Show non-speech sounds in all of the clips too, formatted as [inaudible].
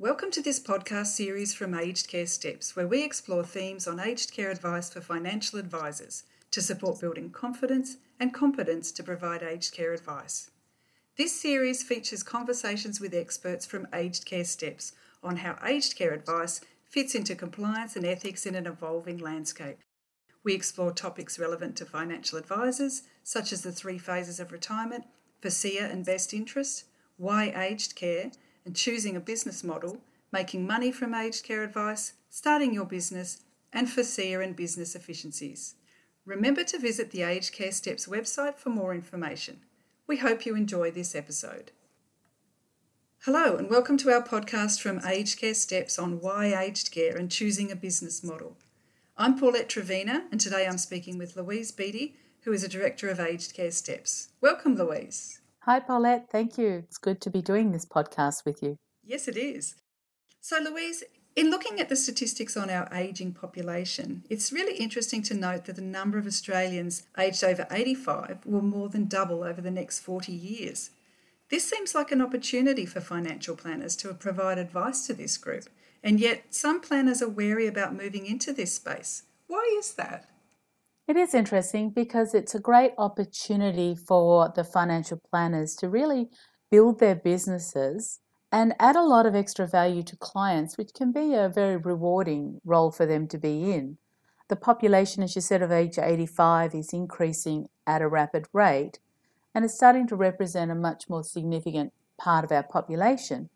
Welcome to this podcast series from Aged Care Steps, where we explore themes on aged care advice for financial advisors to support building confidence and competence to provide aged care advice. This series features conversations with experts from Aged Care Steps on how aged care advice fits into compliance and ethics in an evolving landscape. We explore topics relevant to financial advisors, such as the three phases of retirement, FASEA and best interest, why aged care, and choosing a business model, making money from aged care advice, starting your business, and FASEA and business efficiencies. Remember to visit the Aged Care Steps website for more information. We hope you enjoy this episode. Hello, and welcome to our podcast from Aged Care Steps on why aged care and choosing a business model. I'm Paulette Trevina, and today I'm speaking with Louise Biti, who is a director of Aged Care Steps. Welcome, Louise. Hi, Paulette. Thank you. It's good to be doing this podcast with you. Yes, it is. So, Louise, in looking at the statistics on our ageing population, it's really interesting to note that the number of Australians aged over 85 will more than double over the next 40 years. This seems like an opportunity for financial planners to provide advice to this group, and yet some planners are wary about moving into this space. Why is that? It is interesting because it's a great opportunity for the financial planners to really build their businesses and add a lot of extra value to clients, which can be a very rewarding role for them to be in. The population, as you said, of age 85 is increasing at a rapid rate and is starting to represent a much more significant part of our population.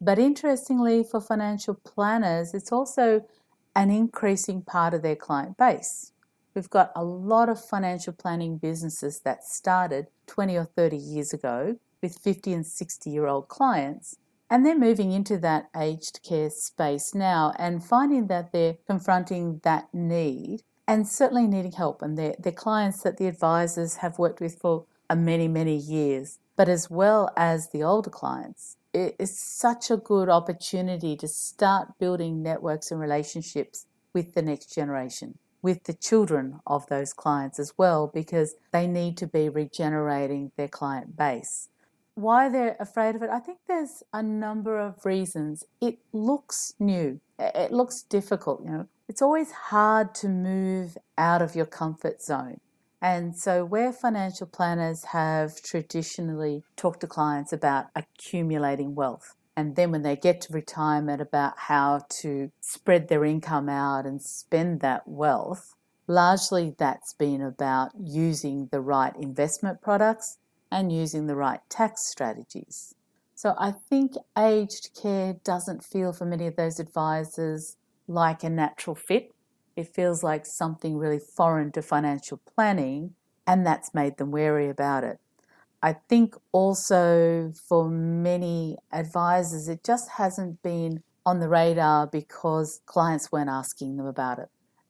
But interestingly, for financial planners, it's also an increasing part of their client base. We've got a lot of financial planning businesses that started 20 or 30 years ago with 50 and 60 year old clients. And they're moving into that aged care space now and finding that they're confronting that need and certainly needing help. And they're, they're clients that the advisors have worked with for uh, many, many years, but as well as the older clients. It is such a good opportunity to start building networks and relationships with the next generation with the children of those clients as well because they need to be regenerating their client base. Why they're afraid of it, I think there's a number of reasons. It looks new, it looks difficult, you know. It's always hard to move out of your comfort zone. And so, where financial planners have traditionally talked to clients about accumulating wealth, and then when they get to retirement about how to spread their income out and spend that wealth largely that's been about using the right investment products and using the right tax strategies. So i think aged care doesn't feel for many of those advisors like a natural fit. It feels like something really foreign to financial planning and that's made them wary about it I think also for many advisors, it just hasn't been on the radar because clients weren't asking them about it.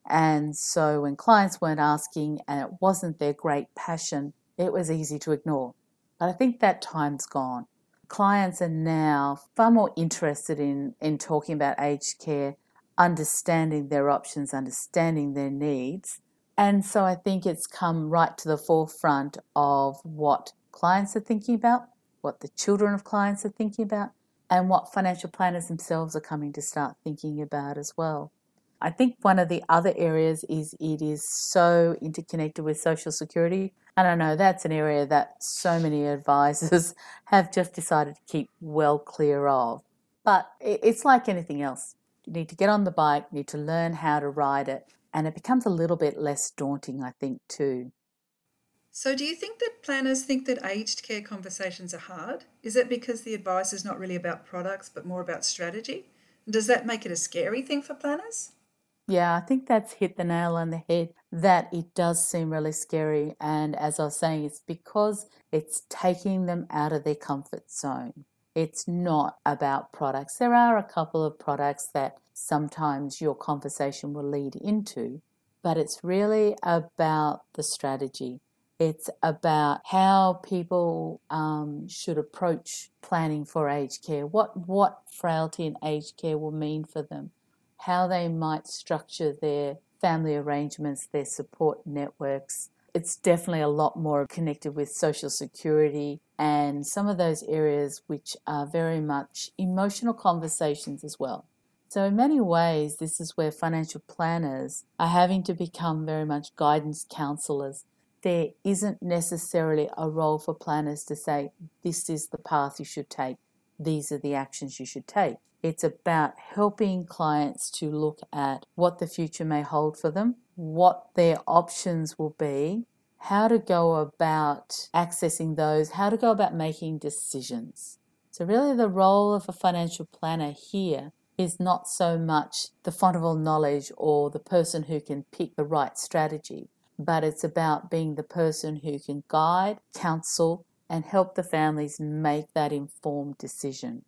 And so when clients weren't asking and it wasn't their great passion, it was easy to ignore. But I think that time's gone. Clients are now far more interested in, in talking about aged care, understanding their options, understanding their needs. And so I think it's come right to the forefront of what clients are thinking about, what the children of clients are thinking about, and what financial planners themselves are coming to start thinking about as well. I think one of the other areas is it is so interconnected with Social Security. And I know that's an area that so many advisors [laughs] have just decided to keep well clear of. But it's like anything else. You need to get on the bike, you need to learn how to ride it, and it becomes a little bit less daunting, I think, too. So, do you think that planners think that aged care conversations are hard? Is it because the advice is not really about products but more about strategy? Does that make it a scary thing for planners? Yeah, I think that's hit the nail on the head that it does seem really scary. And as I was saying, it's because it's taking them out of their comfort zone. It's not about products. There are a couple of products that sometimes your conversation will lead into, but it's really about the strategy. It's about how people um, should approach planning for aged care, what, what frailty and aged care will mean for them, how they might structure their family arrangements, their support networks, it's definitely a lot more connected with social security and some of those areas which are very much emotional conversations as well. So, in many ways, this is where financial planners are having to become very much guidance counselors. There isn't necessarily a role for planners to say, this is the path you should take, these are the actions you should take. It's about helping clients to look at what the future may hold for them, what their options will be, how to go about accessing those, how to go about making decisions. So, really, the role of a financial planner here is not so much the font of all knowledge or the person who can pick the right strategy, but it's about being the person who can guide, counsel, and help the families make that informed decision.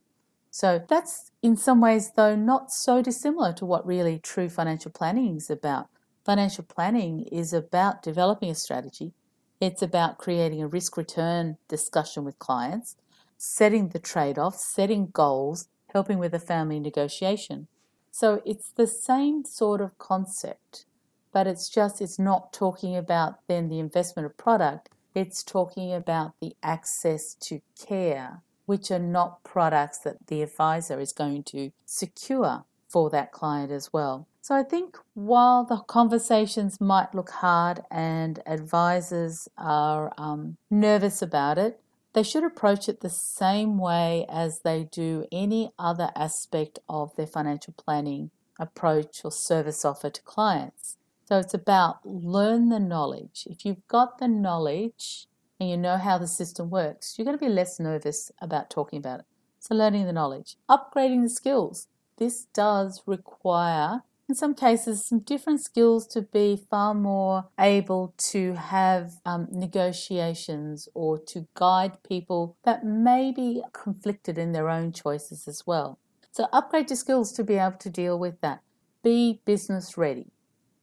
So that's in some ways, though, not so dissimilar to what really true financial planning is about. Financial planning is about developing a strategy, it's about creating a risk return discussion with clients, setting the trade offs, setting goals, helping with a family negotiation. So it's the same sort of concept, but it's just it's not talking about then the investment of product, it's talking about the access to care which are not products that the advisor is going to secure for that client as well. So I think while the conversations might look hard and advisors are um, nervous about it, they should approach it the same way as they do any other aspect of their financial planning approach or service offer to clients. So it's about learn the knowledge. If you've got the knowledge, and you know how the system works, you're going to be less nervous about talking about it. So, learning the knowledge, upgrading the skills. This does require, in some cases, some different skills to be far more able to have um, negotiations or to guide people that may be conflicted in their own choices as well. So, upgrade your skills to be able to deal with that. Be business ready.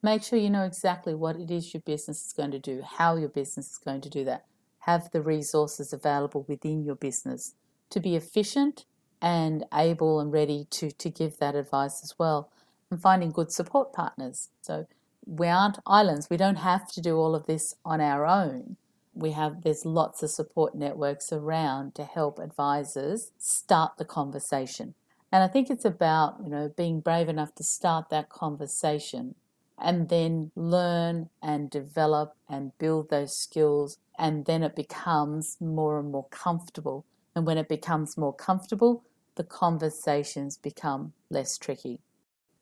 Make sure you know exactly what it is your business is going to do, how your business is going to do that have the resources available within your business to be efficient and able and ready to, to give that advice as well. And finding good support partners. So we aren't islands. We don't have to do all of this on our own. We have there's lots of support networks around to help advisors start the conversation. And I think it's about, you know, being brave enough to start that conversation and then learn and develop and build those skills. And then it becomes more and more comfortable. And when it becomes more comfortable, the conversations become less tricky.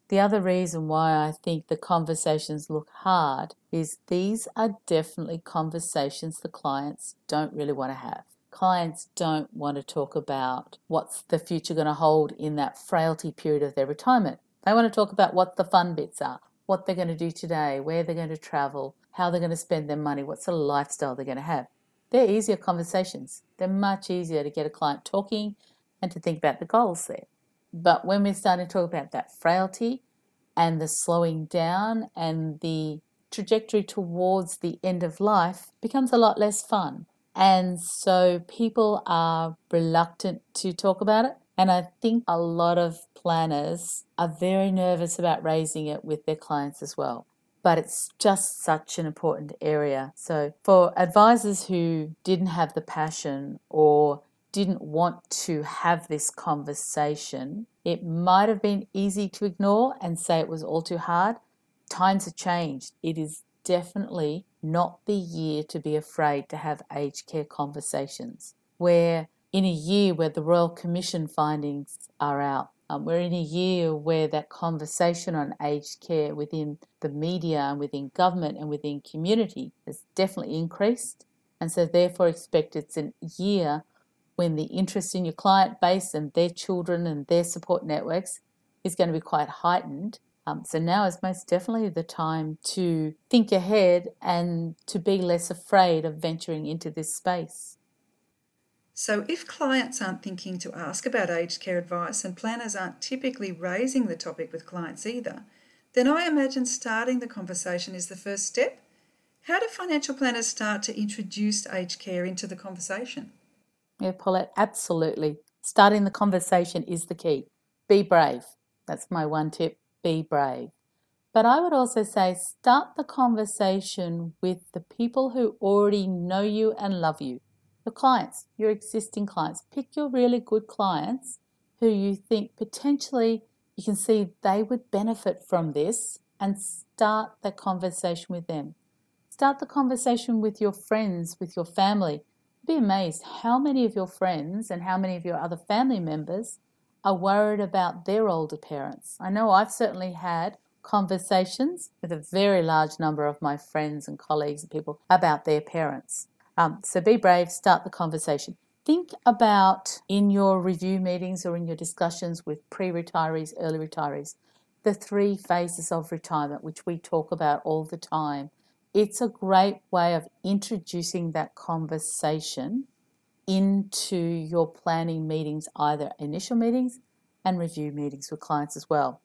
The other reason why I think the conversations look hard is these are definitely conversations the clients don't really want to have. Clients don't want to talk about what's the future going to hold in that frailty period of their retirement. They want to talk about what the fun bits are what they're going to do today, where they're going to travel, how they're going to spend their money, what sort of lifestyle they're going to have. They're easier conversations. They're much easier to get a client talking and to think about the goals there. But when we're starting to talk about that frailty and the slowing down and the trajectory towards the end of life becomes a lot less fun. And so people are reluctant to talk about it. And I think a lot of planners are very nervous about raising it with their clients as well. But it's just such an important area. So, for advisors who didn't have the passion or didn't want to have this conversation, it might have been easy to ignore and say it was all too hard. Times have changed. It is definitely not the year to be afraid to have aged care conversations where in a year where the Royal Commission findings are out. Um, we're in a year where that conversation on aged care within the media and within government and within community has definitely increased. And so, therefore, expect it's a year when the interest in your client base and their children and their support networks is going to be quite heightened. Um, so, now is most definitely the time to think ahead and to be less afraid of venturing into this space. So, if clients aren't thinking to ask about aged care advice and planners aren't typically raising the topic with clients either, then I imagine starting the conversation is the first step. How do financial planners start to introduce aged care into the conversation? Yeah, Paulette, absolutely. Starting the conversation is the key. Be brave. That's my one tip. Be brave. But I would also say start the conversation with the people who already know you and love you. The clients, your existing clients. Pick your really good clients who you think potentially you can see they would benefit from this and start that conversation with them. Start the conversation with your friends, with your family. Be amazed how many of your friends and how many of your other family members are worried about their older parents. I know I've certainly had conversations with a very large number of my friends and colleagues and people about their parents. Um, so be brave, start the conversation. Think about in your review meetings or in your discussions with pre retirees, early retirees, the three phases of retirement, which we talk about all the time. It's a great way of introducing that conversation into your planning meetings, either initial meetings and review meetings with clients as well.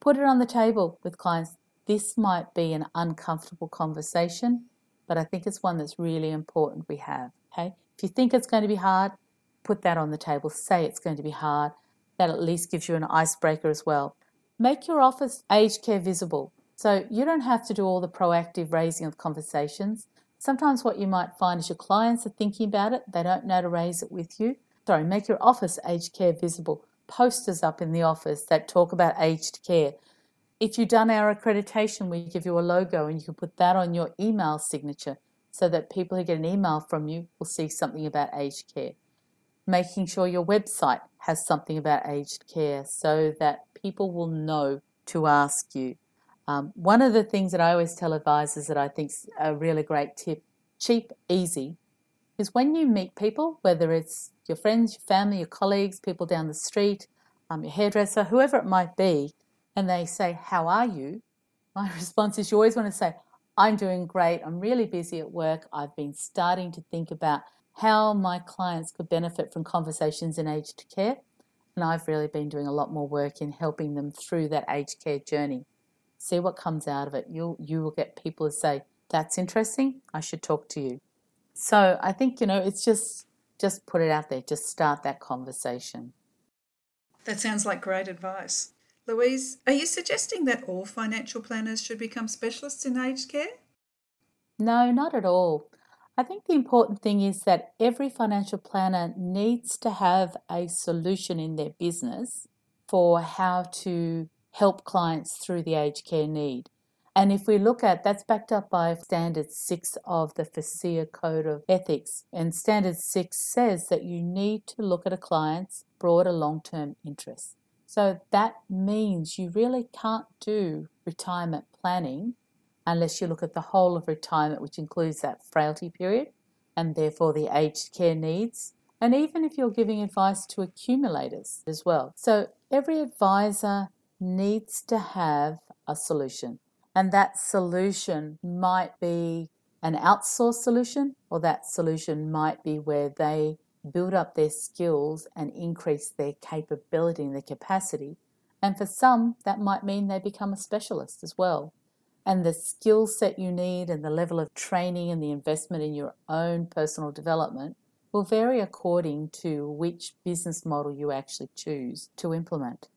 Put it on the table with clients. This might be an uncomfortable conversation, but I think it's one that's really important we have. Okay? If you think it's going to be hard, put that on the table. Say it's going to be hard. That at least gives you an icebreaker as well. Make your office aged care visible. So you don't have to do all the proactive raising of conversations. Sometimes what you might find is your clients are thinking about it, they don't know to raise it with you. Sorry, make your office aged care visible posters up in the office that talk about aged care. If you've done our accreditation, we give you a logo and you can put that on your email signature so that people who get an email from you will see something about aged care. Making sure your website has something about aged care so that people will know to ask you. Um, one of the things that I always tell advisors that I think is a really great tip, cheap, easy, is when you meet people, whether it's your friends, your family, your colleagues, people down the street, um, your hairdresser, whoever it might be, and they say, How are you? My [laughs] response is, You always want to say, I'm doing great. I'm really busy at work. I've been starting to think about how my clients could benefit from conversations in aged care. And I've really been doing a lot more work in helping them through that aged care journey. See what comes out of it. You'll, you will get people to say, That's interesting. I should talk to you. So I think, you know, it's just just put it out there, just start that conversation. That sounds like great advice. Louise, are you suggesting that all financial planners should become specialists in aged care? No, not at all. I think the important thing is that every financial planner needs to have a solution in their business for how to help clients through the aged care need. And if we look at that's backed up by Standard 6 of the FASEA Code of Ethics. And Standard 6 says that you need to look at a client's broader long term interests. So that means you really can't do retirement planning unless you look at the whole of retirement, which includes that frailty period and therefore the aged care needs. And even if you're giving advice to accumulators as well. So every advisor needs to have a solution. And that solution might be an outsourced solution, or that solution might be where they build up their skills and increase their capability and their capacity. And for some, that might mean they become a specialist as well. And the skill set you need and the level of training and the investment in your own personal development will vary according to which business model you actually choose to implement.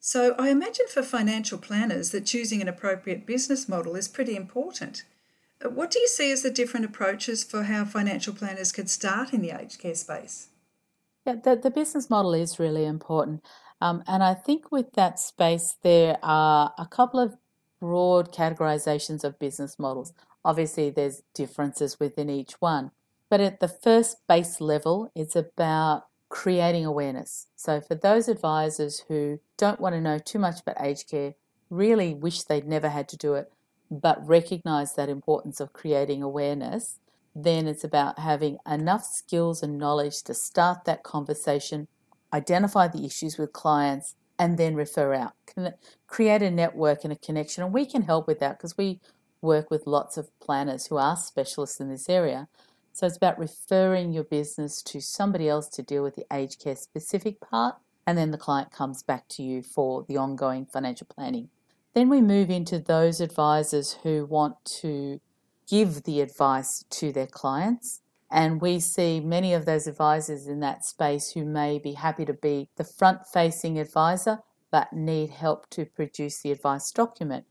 So I imagine for financial planners that choosing an appropriate business model is pretty important. Uh, what do you see as the different approaches for how financial planners could start in the aged care space? Yeah, the, the business model is really important. Um, and I think with that space, there are a couple of broad categorizations of business models. Obviously, there's differences within each one. But at the first base level, it's about creating awareness. So, for those advisors who don't want to know too much about aged care, really wish they'd never had to do it, but recognize that importance of creating awareness, then it's about having enough skills and knowledge to start that conversation, identify the issues with clients, and then refer out. Create a network and a connection. And we can help with that because we work with lots of planners who are specialists in this area. So it's about referring your business to somebody else to deal with the aged care specific part, and then the client comes back to you for the ongoing financial planning. Then we move into those advisors who want to give the advice to their clients. And we see many of those advisors in that space who may be happy to be the front facing advisor but need help to produce the advice document.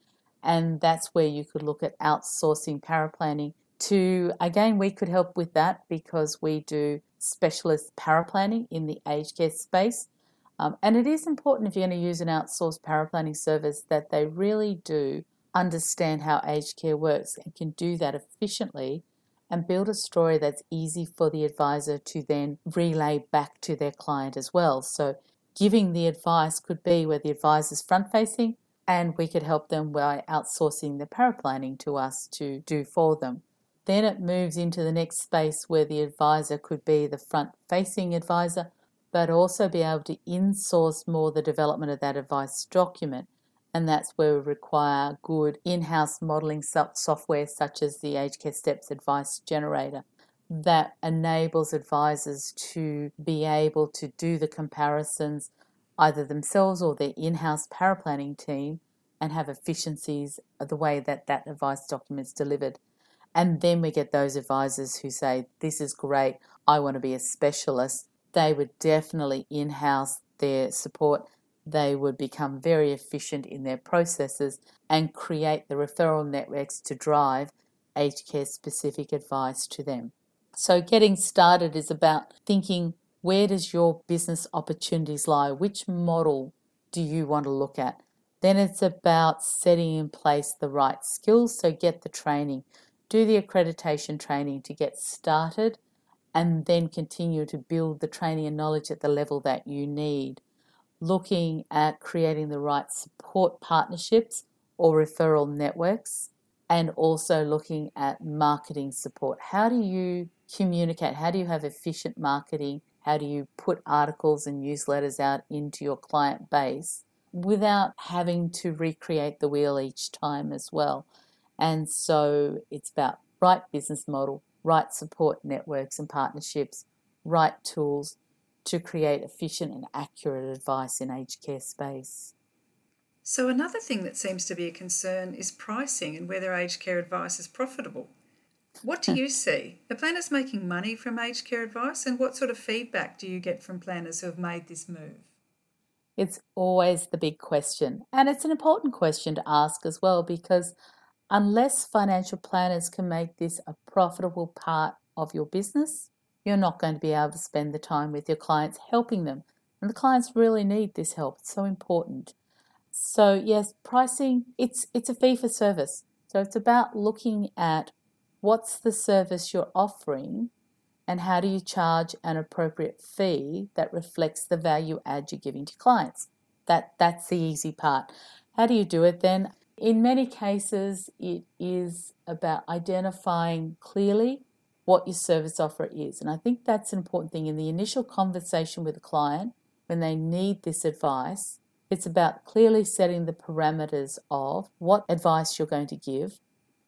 And that's where you could look at outsourcing paraplanning to, again, we could help with that because we do specialist paraplanning in the aged care space. Um, and it is important if you're going to use an outsourced paraplanning service that they really do understand how aged care works and can do that efficiently and build a story that's easy for the advisor to then relay back to their client as well. So, giving the advice could be where the advisor's front facing and we could help them by outsourcing the paraplanning to us to do for them. Then it moves into the next space where the advisor could be the front facing advisor, but also be able to insource more the development of that advice document and that's where we require good in house modeling software such as the Aged Care Steps Advice Generator that enables advisors to be able to do the comparisons either themselves or their in house paraplanning team and have efficiencies of the way that that advice document is delivered. And then we get those advisors who say, This is great, I want to be a specialist. They would definitely in house their support they would become very efficient in their processes and create the referral networks to drive aged care specific advice to them. So, getting started is about thinking where does your business opportunities lie? Which model do you want to look at? Then it's about setting in place the right skills. So, get the training, do the accreditation training to get started, and then continue to build the training and knowledge at the level that you need looking at creating the right support partnerships or referral networks, and also looking at marketing support. How do you communicate? How do you have efficient marketing? How do you put articles and newsletters out into your client base without having to recreate the wheel each time as well? And so it's about right business model, right support networks and partnerships, right tools, to create efficient and accurate advice in aged care space. So, another thing that seems to be a concern is pricing and whether aged care advice is profitable. What do [laughs] you see? Are planners making money from aged care advice, and what sort of feedback do you get from planners who have made this move? It's always the big question, and it's an important question to ask as well because unless financial planners can make this a profitable part of your business, you're not going to be able to spend the time with your clients helping them. And the clients really need this help. It's so important. So yes, pricing it's it's a fee for service. So it's about looking at what's the service you're offering and how do you charge an appropriate fee that reflects the value add you're giving to clients. That that's the easy part. How do you do it then? In many cases, it is about identifying clearly what your service offer is. And I think that's an important thing in the initial conversation with a client when they need this advice. It's about clearly setting the parameters of what advice you're going to give,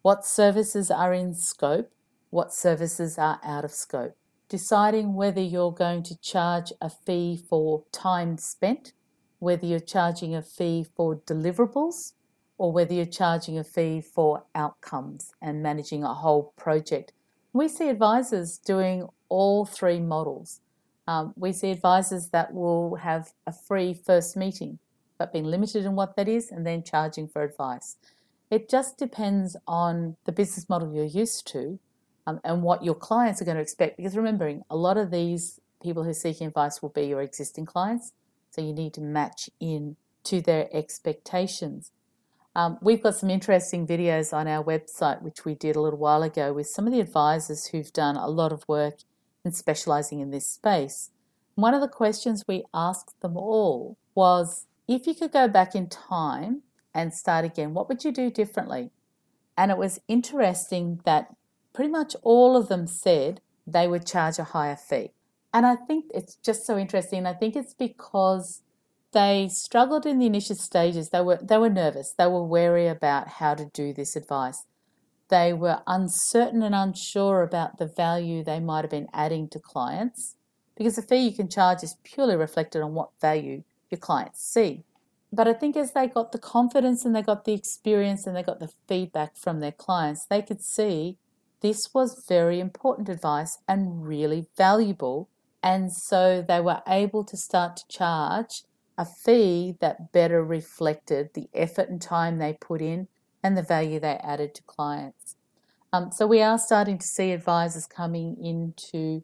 what services are in scope, what services are out of scope. Deciding whether you're going to charge a fee for time spent, whether you're charging a fee for deliverables, or whether you're charging a fee for outcomes and managing a whole project we see advisors doing all three models. Um, we see advisors that will have a free first meeting, but being limited in what that is and then charging for advice. It just depends on the business model you're used to um, and what your clients are going to expect. Because remembering, a lot of these people who are seeking advice will be your existing clients, so you need to match in to their expectations. Um, we've got some interesting videos on our website, which we did a little while ago, with some of the advisors who've done a lot of work in specializing in this space. One of the questions we asked them all was if you could go back in time and start again, what would you do differently? And it was interesting that pretty much all of them said they would charge a higher fee. And I think it's just so interesting. I think it's because they struggled in the initial stages. They were they were nervous. They were wary about how to do this advice. They were uncertain and unsure about the value they might have been adding to clients because the fee you can charge is purely reflected on what value your clients see. But I think as they got the confidence and they got the experience and they got the feedback from their clients, they could see this was very important advice and really valuable. And so they were able to start to charge a fee that better reflected the effort and time they put in and the value they added to clients. Um, so we are starting to see advisors coming into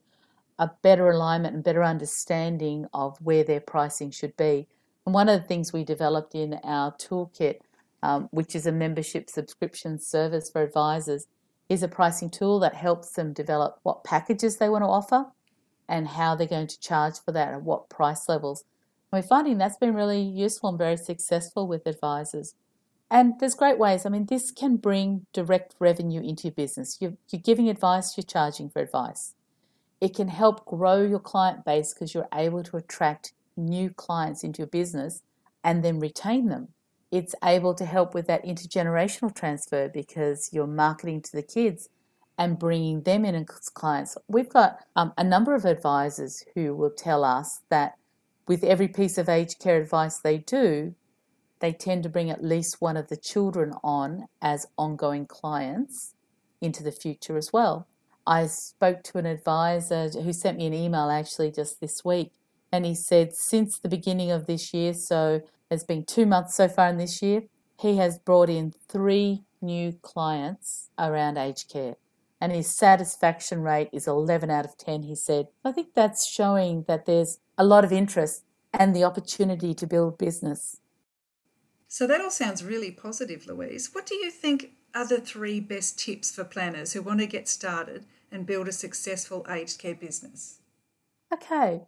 a better alignment and better understanding of where their pricing should be. And one of the things we developed in our toolkit, um, which is a membership subscription service for advisors, is a pricing tool that helps them develop what packages they want to offer and how they're going to charge for that and what price levels. We're finding that's been really useful and very successful with advisors. And there's great ways. I mean, this can bring direct revenue into your business. You're, you're giving advice, you're charging for advice. It can help grow your client base because you're able to attract new clients into your business and then retain them it's able to help with that intergenerational transfer because you're marketing to the kids and bringing them in as clients. We've got um, a number of advisors who will tell us that with every piece of aged care advice they do, they tend to bring at least one of the children on as ongoing clients into the future as well. I spoke to an advisor who sent me an email actually just this week, and he said since the beginning of this year, so it's been two months so far in this year. He has brought in three new clients around aged care. And his satisfaction rate is 11 out of 10, he said. I think that's showing that there's a lot of interest and the opportunity to build business. So that all sounds really positive, Louise. What do you think are the three best tips for planners who want to get started and build a successful aged care business? Okay,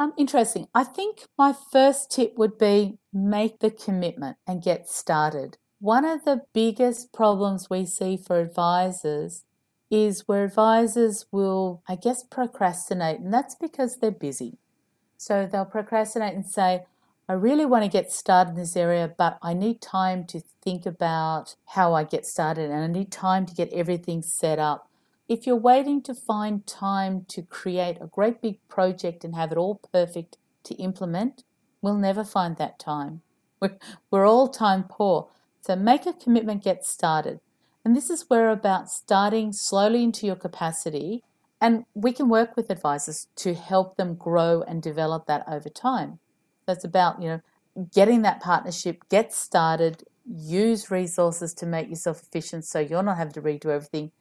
um, interesting. I think my first tip would be make the commitment and get started. One of the biggest problems we see for advisors is where advisors will, I guess, procrastinate, and that's because they're busy. So they'll procrastinate and say, I really want to get started in this area, but I need time to think about how I get started and I need time to get everything set up if you're waiting to find time to create a great big project and have it all perfect to implement, we'll never find that time. [laughs] We're, all time poor. So make a commitment, get started. And this is where about starting slowly into your capacity. And we can work with advisors to help them grow and develop that over time. That's about, you know, getting that partnership, get started, use resources to make yourself efficient so you're not having to redo everything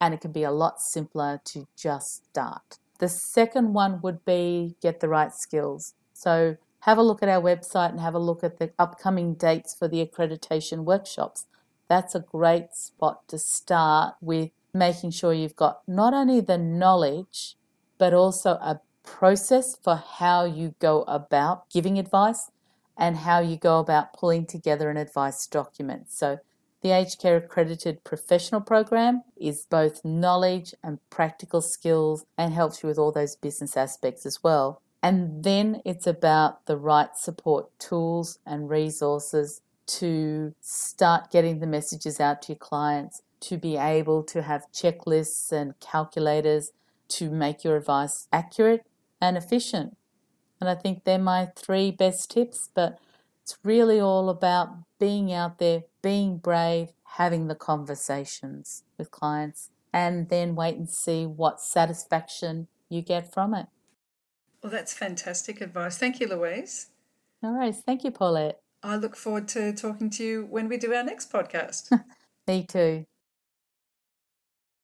and it can be a lot simpler to just start. The second one would be get the right skills. So have a look at our website and have a look at the upcoming dates for the accreditation workshops. That's a great spot to start with making sure you've got not only the knowledge, but also a process for how you go about giving advice and how you go about pulling together an advice document. So the Aged Care Accredited Professional Program is both knowledge and practical skills and helps you with all those business aspects as well. And then it's about the right support tools and resources to start getting the messages out to your clients, to be able to have checklists and calculators to make your advice accurate and efficient. And I think they're my three best tips, but it's really all about being out there, being brave, having the conversations with clients, and then wait and see what satisfaction you get from it. Well, that's fantastic advice. Thank you, Louise. All right. Thank you, Paulette. I look forward to talking to you when we do our next podcast. [laughs] Me too.